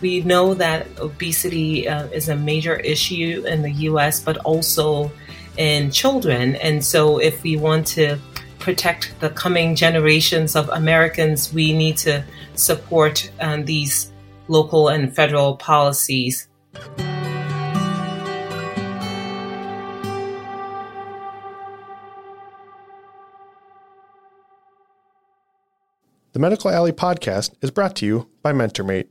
We know that obesity uh, is a major issue in the US, but also in children. And so, if we want to protect the coming generations of Americans, we need to support um, these local and federal policies. The Medical Alley podcast is brought to you by MentorMate.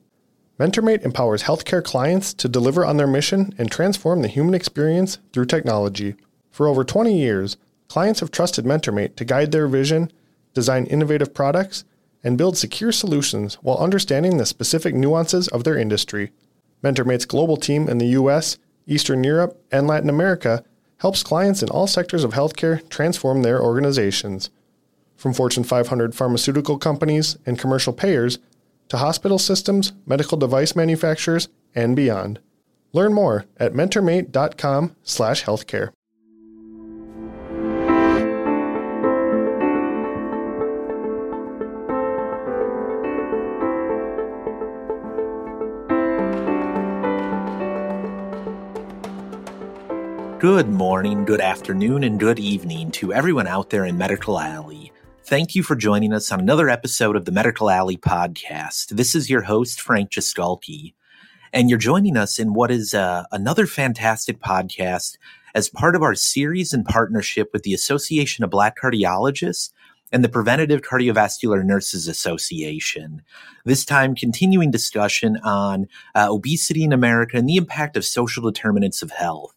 MentorMate empowers healthcare clients to deliver on their mission and transform the human experience through technology. For over 20 years, clients have trusted MentorMate to guide their vision, design innovative products, and build secure solutions while understanding the specific nuances of their industry. MentorMate's global team in the US, Eastern Europe, and Latin America helps clients in all sectors of healthcare transform their organizations. From Fortune 500 pharmaceutical companies and commercial payers to hospital systems, medical device manufacturers, and beyond. Learn more at mentormate.com/healthcare. Good morning, good afternoon, and good evening to everyone out there in Medical Alley. Thank you for joining us on another episode of the Medical Alley podcast. This is your host, Frank Jaskulke, and you're joining us in what is uh, another fantastic podcast as part of our series in partnership with the Association of Black Cardiologists and the Preventative Cardiovascular Nurses Association. This time, continuing discussion on uh, obesity in America and the impact of social determinants of health.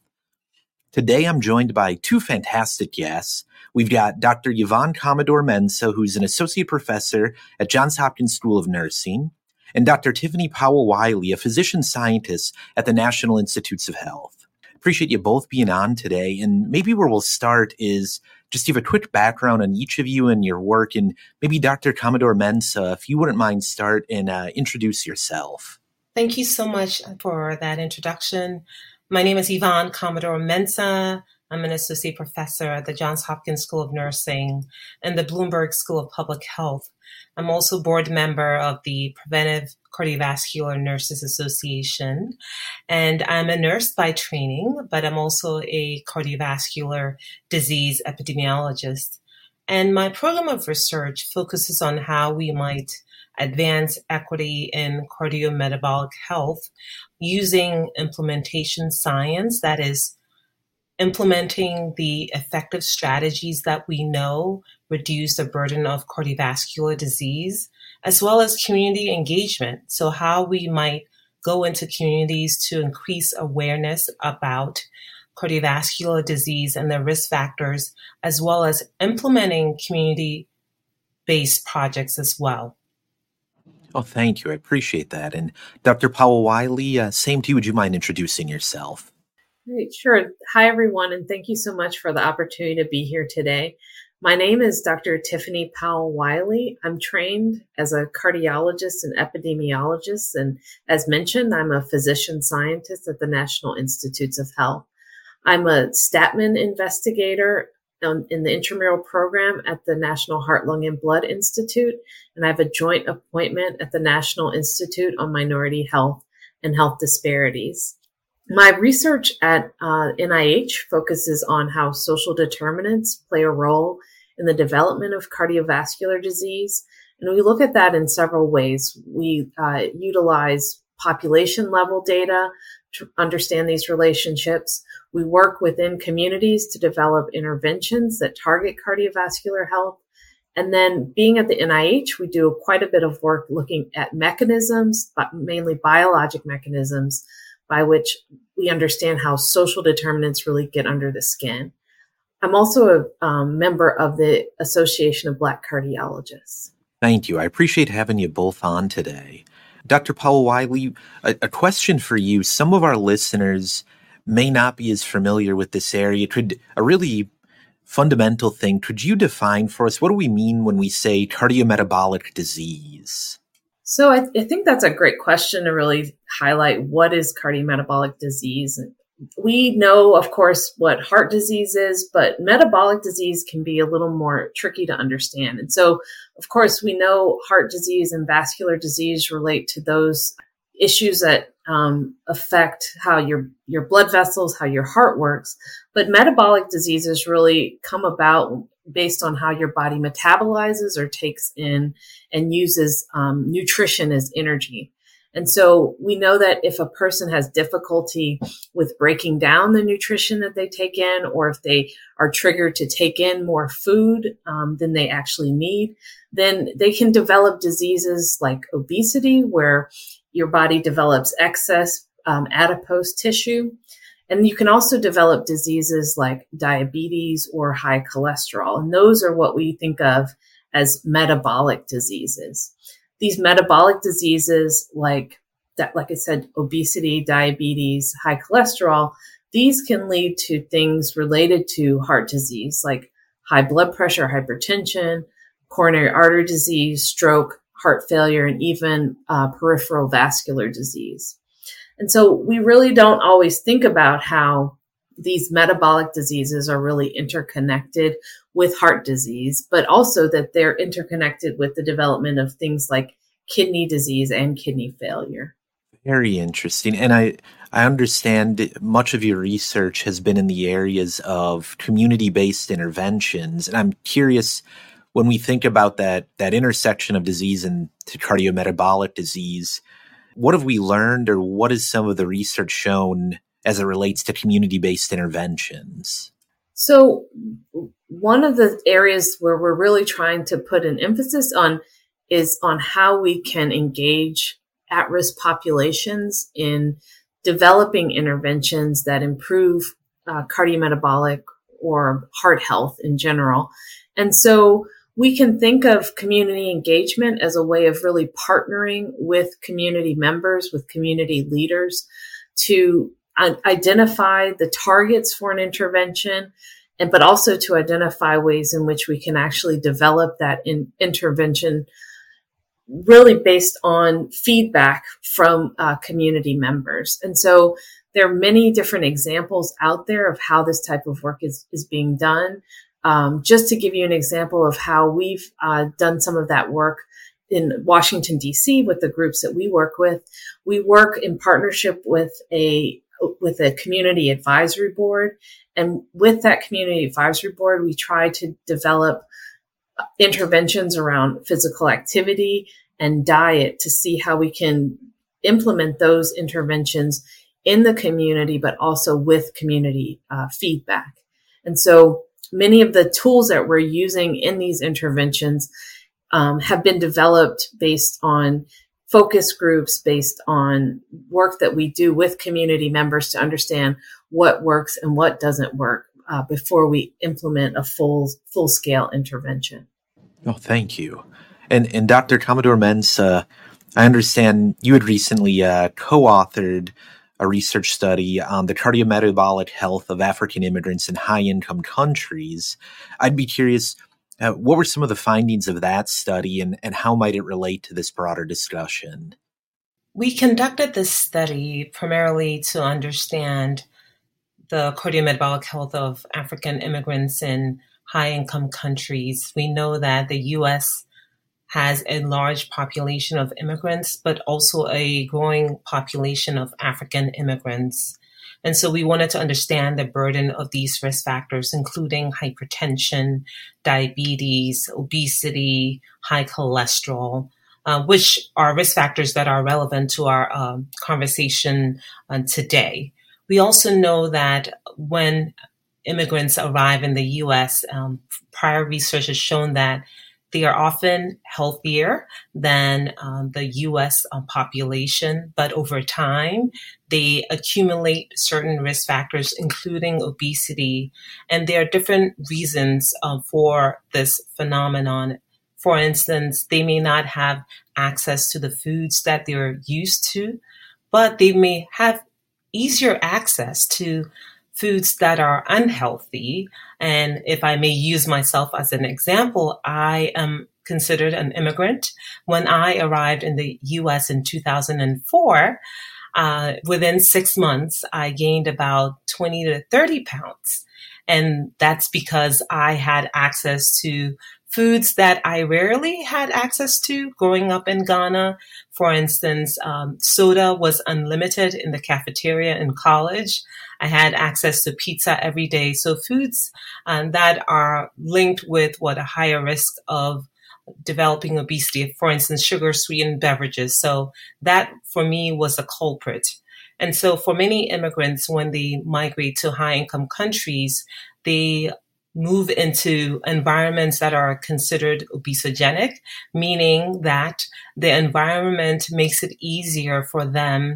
Today, I'm joined by two fantastic guests. We've got Dr. Yvonne Commodore Mensah, who's an associate professor at Johns Hopkins School of Nursing, and Dr. Tiffany Powell Wiley, a physician scientist at the National Institutes of Health. Appreciate you both being on today. And maybe where we'll start is just give a quick background on each of you and your work. And maybe Dr. Commodore Mensah, if you wouldn't mind, start and uh, introduce yourself. Thank you so much for that introduction. My name is Yvonne Commodore Mensah. I'm an associate professor at the Johns Hopkins School of Nursing and the Bloomberg School of Public Health. I'm also board member of the Preventive Cardiovascular Nurses Association. And I'm a nurse by training, but I'm also a cardiovascular disease epidemiologist. And my program of research focuses on how we might advance equity in cardiometabolic health using implementation science that is implementing the effective strategies that we know reduce the burden of cardiovascular disease, as well as community engagement. So, how we might go into communities to increase awareness about cardiovascular disease and the risk factors, as well as implementing community based projects as well. Oh, thank you. I appreciate that. And Dr. Powell Wiley, uh, same to you. Would you mind introducing yourself? Great, sure. Hi, everyone, and thank you so much for the opportunity to be here today. My name is Dr. Tiffany Powell Wiley. I'm trained as a cardiologist and epidemiologist. And as mentioned, I'm a physician scientist at the National Institutes of Health. I'm a Stadtman investigator in the intramural program at the National Heart, Lung, and Blood Institute, and I have a joint appointment at the National Institute on Minority Health and Health Disparities. My research at uh, NIH focuses on how social determinants play a role in the development of cardiovascular disease. And we look at that in several ways. We uh, utilize population level data to understand these relationships. We work within communities to develop interventions that target cardiovascular health. And then being at the NIH, we do quite a bit of work looking at mechanisms, but mainly biologic mechanisms by which we understand how social determinants really get under the skin. I'm also a um, member of the Association of Black Cardiologists. Thank you. I appreciate having you both on today. Dr. Powell Wiley, a, a question for you. Some of our listeners may not be as familiar with this area. Could a really fundamental thing, could you define for us what do we mean when we say cardiometabolic disease? So I, th- I think that's a great question to really highlight what is cardiometabolic disease we know, of course, what heart disease is, but metabolic disease can be a little more tricky to understand. And so, of course, we know heart disease and vascular disease relate to those issues that um, affect how your your blood vessels, how your heart works. But metabolic diseases really come about based on how your body metabolizes or takes in and uses um, nutrition as energy. And so we know that if a person has difficulty with breaking down the nutrition that they take in, or if they are triggered to take in more food um, than they actually need, then they can develop diseases like obesity, where your body develops excess um, adipose tissue. And you can also develop diseases like diabetes or high cholesterol. And those are what we think of as metabolic diseases. These metabolic diseases like that, like I said, obesity, diabetes, high cholesterol, these can lead to things related to heart disease like high blood pressure, hypertension, coronary artery disease, stroke, heart failure, and even uh, peripheral vascular disease. And so we really don't always think about how these metabolic diseases are really interconnected with heart disease, but also that they're interconnected with the development of things like kidney disease and kidney failure. Very interesting. And I, I understand much of your research has been in the areas of community based interventions. And I'm curious when we think about that that intersection of disease and cardiometabolic disease, what have we learned, or what has some of the research shown as it relates to community based interventions? So, one of the areas where we're really trying to put an emphasis on is on how we can engage at risk populations in developing interventions that improve uh, cardiometabolic or heart health in general. And so, we can think of community engagement as a way of really partnering with community members, with community leaders to identify the targets for an intervention and but also to identify ways in which we can actually develop that in, intervention really based on feedback from uh, community members. And so there are many different examples out there of how this type of work is, is being done um, just to give you an example of how we've uh, done some of that work in Washington, D.C., with the groups that we work with, we work in partnership with a with a community advisory board. And with that community advisory board, we try to develop interventions around physical activity and diet to see how we can implement those interventions in the community, but also with community uh, feedback. And so many of the tools that we're using in these interventions um, have been developed based on focus groups, based on work that we do with community members to understand what works and what doesn't work uh, before we implement a full full scale intervention. Oh, thank you. And and Dr. Commodore Mensah, I understand you had recently uh, co-authored a research study on the cardiometabolic health of African immigrants in high income countries. I'd be curious, uh, what were some of the findings of that study and, and how might it relate to this broader discussion? We conducted this study primarily to understand the cardiometabolic health of African immigrants in high income countries. We know that the US has a large population of immigrants, but also a growing population of African immigrants. And so we wanted to understand the burden of these risk factors, including hypertension, diabetes, obesity, high cholesterol, uh, which are risk factors that are relevant to our um, conversation uh, today. We also know that when immigrants arrive in the US, um, prior research has shown that they are often healthier than um, the US uh, population, but over time, they accumulate certain risk factors, including obesity. And there are different reasons uh, for this phenomenon. For instance, they may not have access to the foods that they're used to, but they may have easier access to foods that are unhealthy. And if I may use myself as an example, I am considered an immigrant. When I arrived in the US in 2004, uh, within six months, I gained about 20 to 30 pounds. And that's because I had access to foods that I rarely had access to growing up in Ghana. For instance, um, soda was unlimited in the cafeteria in college. I had access to pizza every day. So foods um, that are linked with what a higher risk of developing obesity, for instance, sugar sweetened beverages. So that for me was a culprit. And so for many immigrants, when they migrate to high income countries, they move into environments that are considered obesogenic, meaning that the environment makes it easier for them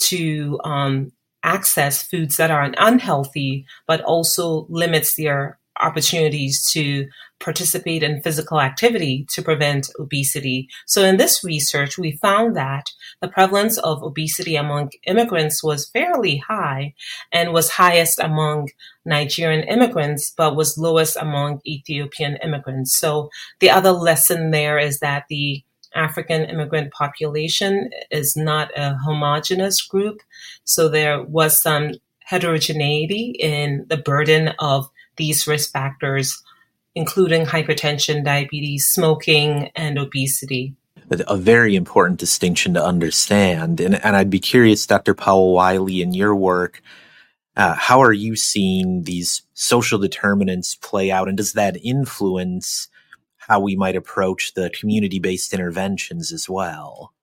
to um, access foods that are unhealthy, but also limits their opportunities to participate in physical activity to prevent obesity. So in this research, we found that the prevalence of obesity among immigrants was fairly high and was highest among Nigerian immigrants, but was lowest among Ethiopian immigrants. So the other lesson there is that the African immigrant population is not a homogenous group. So there was some heterogeneity in the burden of these risk factors, including hypertension, diabetes, smoking, and obesity. A very important distinction to understand. And, and I'd be curious, Dr. Powell Wiley, in your work, uh, how are you seeing these social determinants play out? And does that influence how we might approach the community based interventions as well?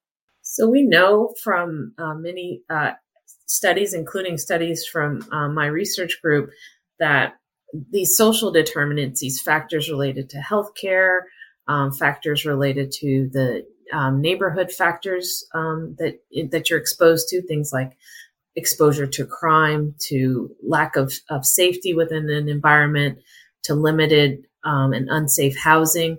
So we know from uh, many uh, studies, including studies from uh, my research group, that these social determinants, these factors related to healthcare, um, factors related to the um, neighborhood factors um, that that you're exposed to, things like exposure to crime, to lack of, of safety within an environment, to limited um, and unsafe housing.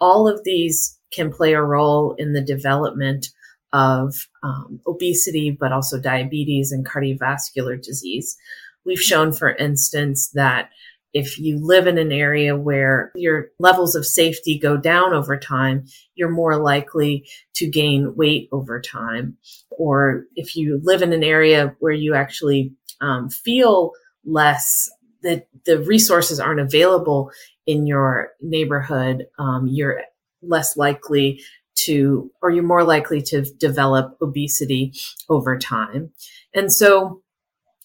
All of these can play a role in the development of um, obesity, but also diabetes and cardiovascular disease. We've shown, for instance, that if you live in an area where your levels of safety go down over time, you're more likely to gain weight over time. Or if you live in an area where you actually um, feel less that the resources aren't available in your neighborhood, um, you're less likely to, or you're more likely to develop obesity over time. And so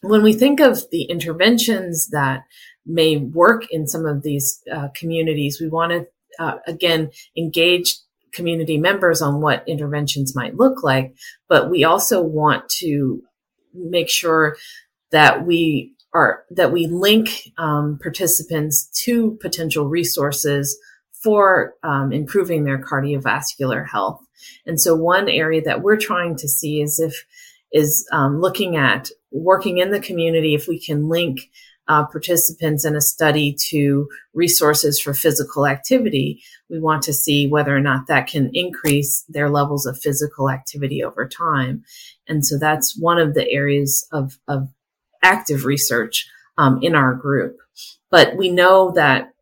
when we think of the interventions that may work in some of these uh, communities, we want to uh, again engage community members on what interventions might look like, but we also want to make sure that we are that we link um, participants to potential resources for um, improving their cardiovascular health. And so, one area that we're trying to see is if is um, looking at working in the community if we can link uh, participants in a study to resources for physical activity, we want to see whether or not that can increase their levels of physical activity over time. And so that's one of the areas of, of active research um, in our group. But we know that,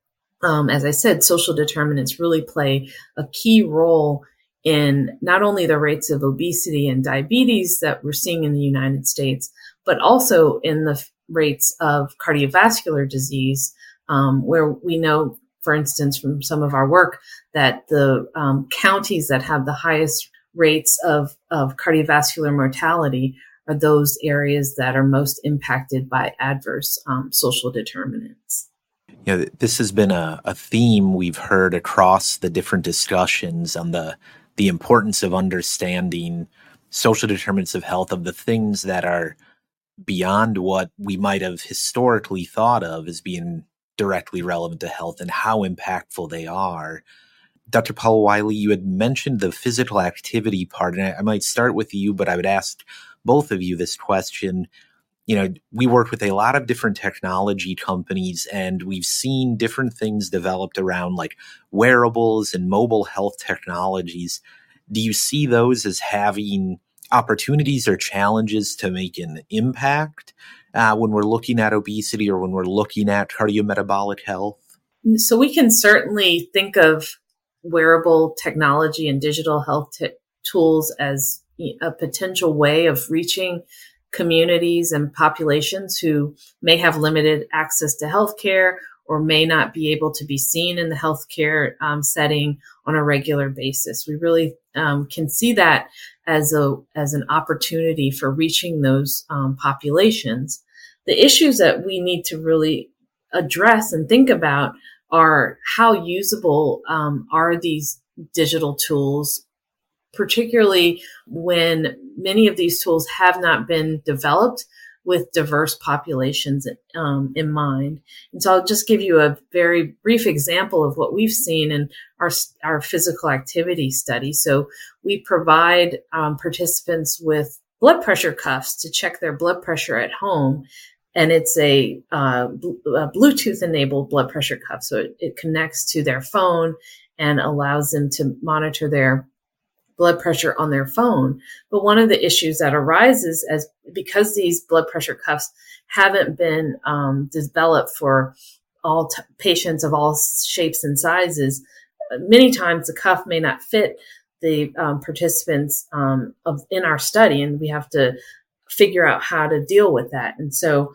um, as I said, social determinants really play a key role in not only the rates of obesity and diabetes that we're seeing in the United States, but also in the rates of cardiovascular disease, um, where we know, for instance, from some of our work, that the um, counties that have the highest rates of, of cardiovascular mortality are those areas that are most impacted by adverse um, social determinants. You know, this has been a, a theme we've heard across the different discussions on the the importance of understanding social determinants of health of the things that are beyond what we might have historically thought of as being directly relevant to health and how impactful they are. Dr. Powell Wiley, you had mentioned the physical activity part, and I, I might start with you, but I would ask both of you this question. You know, we work with a lot of different technology companies, and we've seen different things developed around like wearables and mobile health technologies. Do you see those as having opportunities or challenges to make an impact uh, when we're looking at obesity or when we're looking at cardiometabolic health? So we can certainly think of wearable technology and digital health t- tools as a potential way of reaching communities and populations who may have limited access to healthcare or may not be able to be seen in the healthcare um, setting on a regular basis. We really um, can see that as a as an opportunity for reaching those um, populations. The issues that we need to really address and think about are how usable um, are these digital tools particularly when many of these tools have not been developed with diverse populations um, in mind. And so I'll just give you a very brief example of what we've seen in our, our physical activity study. So we provide um, participants with blood pressure cuffs to check their blood pressure at home. And it's a, uh, a Bluetooth enabled blood pressure cuff. So it, it connects to their phone and allows them to monitor their blood pressure on their phone. But one of the issues that arises as because these blood pressure cuffs haven't been um, developed for all t- patients of all shapes and sizes, many times the cuff may not fit the um, participants um, of in our study, and we have to figure out how to deal with that. And so,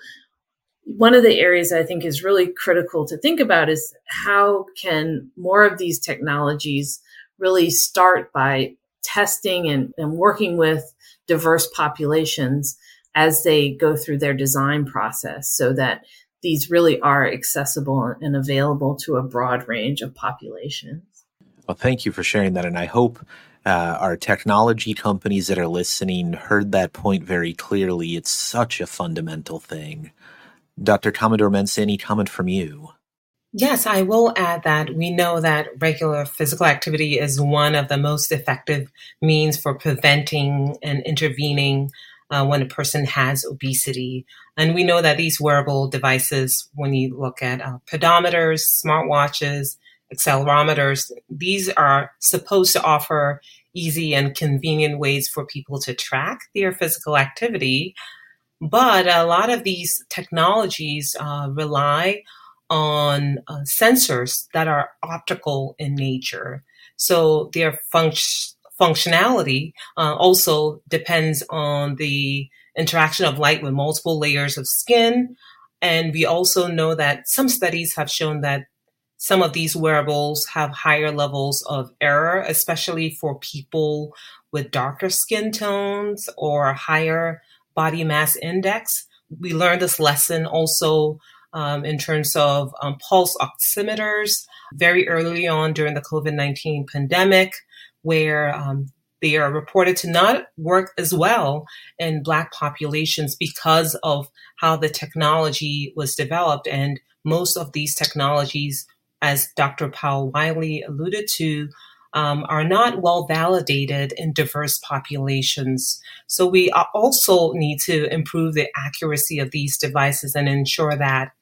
one of the areas I think is really critical to think about is how can more of these technologies really start by testing and, and working with diverse populations as they go through their design process so that these really are accessible and available to a broad range of populations. Well, thank you for sharing that. And I hope uh, our technology companies that are listening heard that point very clearly. It's such a fundamental thing. Dr. Commodore Mensah, any comment from you? Yes, I will add that we know that regular physical activity is one of the most effective means for preventing and intervening uh, when a person has obesity. And we know that these wearable devices, when you look at uh, pedometers, smartwatches, accelerometers, these are supposed to offer easy and convenient ways for people to track their physical activity. But a lot of these technologies uh, rely on uh, sensors that are optical in nature. So their func- functionality uh, also depends on the interaction of light with multiple layers of skin. And we also know that some studies have shown that some of these wearables have higher levels of error, especially for people with darker skin tones or higher body mass index. We learned this lesson also um, in terms of um, pulse oximeters very early on during the COVID 19 pandemic, where um, they are reported to not work as well in Black populations because of how the technology was developed. And most of these technologies, as Dr. Powell Wiley alluded to, um, are not well validated in diverse populations. So we also need to improve the accuracy of these devices and ensure that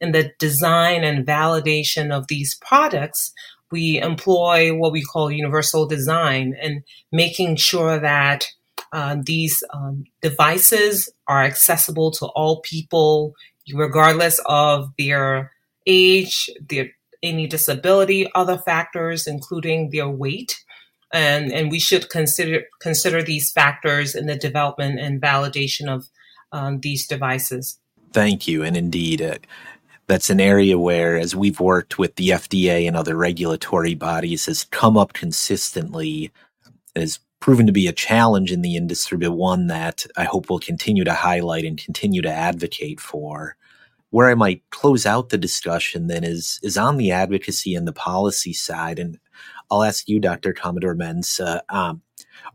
in the design and validation of these products, we employ what we call universal design and making sure that uh, these um, devices are accessible to all people, regardless of their age, their any disability, other factors, including their weight. And, and we should consider consider these factors in the development and validation of um, these devices. Thank you. And indeed, uh, that's an area where, as we've worked with the FDA and other regulatory bodies, has come up consistently, has proven to be a challenge in the industry, but one that I hope we'll continue to highlight and continue to advocate for where I might close out the discussion then is is on the advocacy and the policy side. And I'll ask you, Dr. Commodore Mensah, um,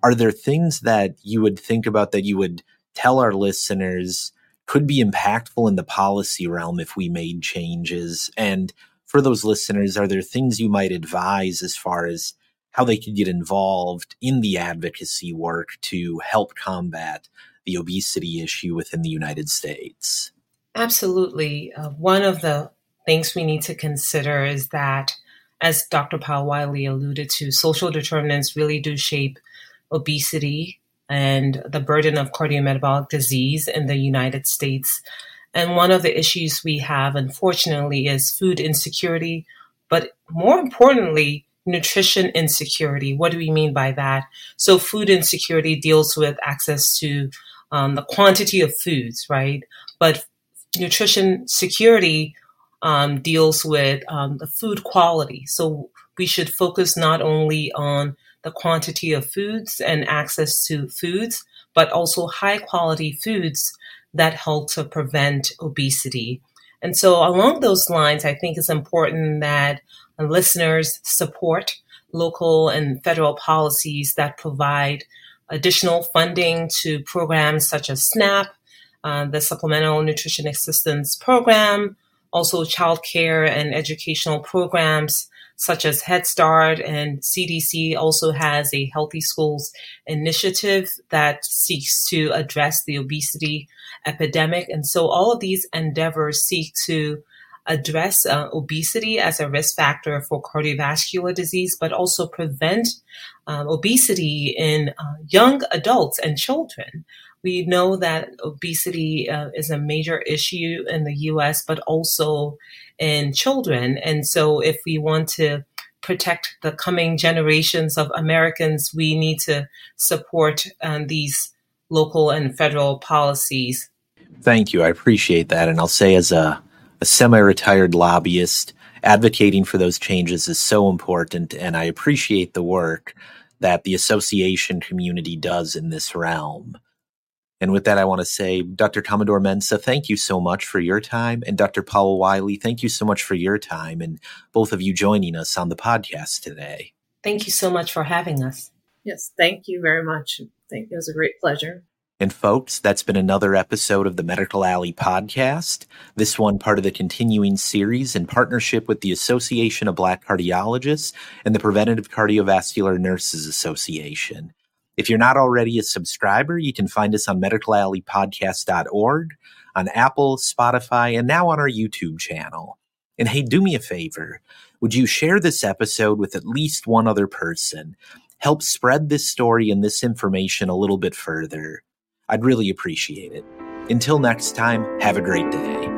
are there things that you would think about that you would tell our listeners could be impactful in the policy realm if we made changes? And for those listeners, are there things you might advise as far as how they could get involved in the advocacy work to help combat the obesity issue within the United States? Absolutely. Uh, one of the things we need to consider is that, as Dr. Powell Wiley alluded to, social determinants really do shape obesity and the burden of cardiometabolic disease in the United States. And one of the issues we have, unfortunately, is food insecurity, but more importantly, nutrition insecurity. What do we mean by that? So, food insecurity deals with access to um, the quantity of foods, right? But nutrition security um, deals with um, the food quality. So we should focus not only on the quantity of foods and access to foods, but also high quality foods that help to prevent obesity. And so, along those lines, I think it's important that listeners support local and federal policies that provide additional funding to programs such as SNAP, uh, the Supplemental Nutrition Assistance Program, also childcare and educational programs such as Head Start and CDC also has a Healthy Schools initiative that seeks to address the obesity epidemic. And so all of these endeavors seek to address uh, obesity as a risk factor for cardiovascular disease, but also prevent um, obesity in uh, young adults and children. We know that obesity uh, is a major issue in the US, but also in children. And so, if we want to protect the coming generations of Americans, we need to support um, these local and federal policies. Thank you. I appreciate that. And I'll say, as a, a semi retired lobbyist, advocating for those changes is so important. And I appreciate the work that the association community does in this realm. And with that, I want to say, Dr. Commodore Mensah, thank you so much for your time. And Dr. Powell Wiley, thank you so much for your time and both of you joining us on the podcast today. Thank you so much for having us. Yes, thank you very much. It was a great pleasure. And folks, that's been another episode of the Medical Alley podcast. This one part of the continuing series in partnership with the Association of Black Cardiologists and the Preventative Cardiovascular Nurses Association. If you're not already a subscriber, you can find us on medicalalleypodcast.org, on Apple, Spotify, and now on our YouTube channel. And hey, do me a favor. Would you share this episode with at least one other person? Help spread this story and this information a little bit further. I'd really appreciate it. Until next time, have a great day.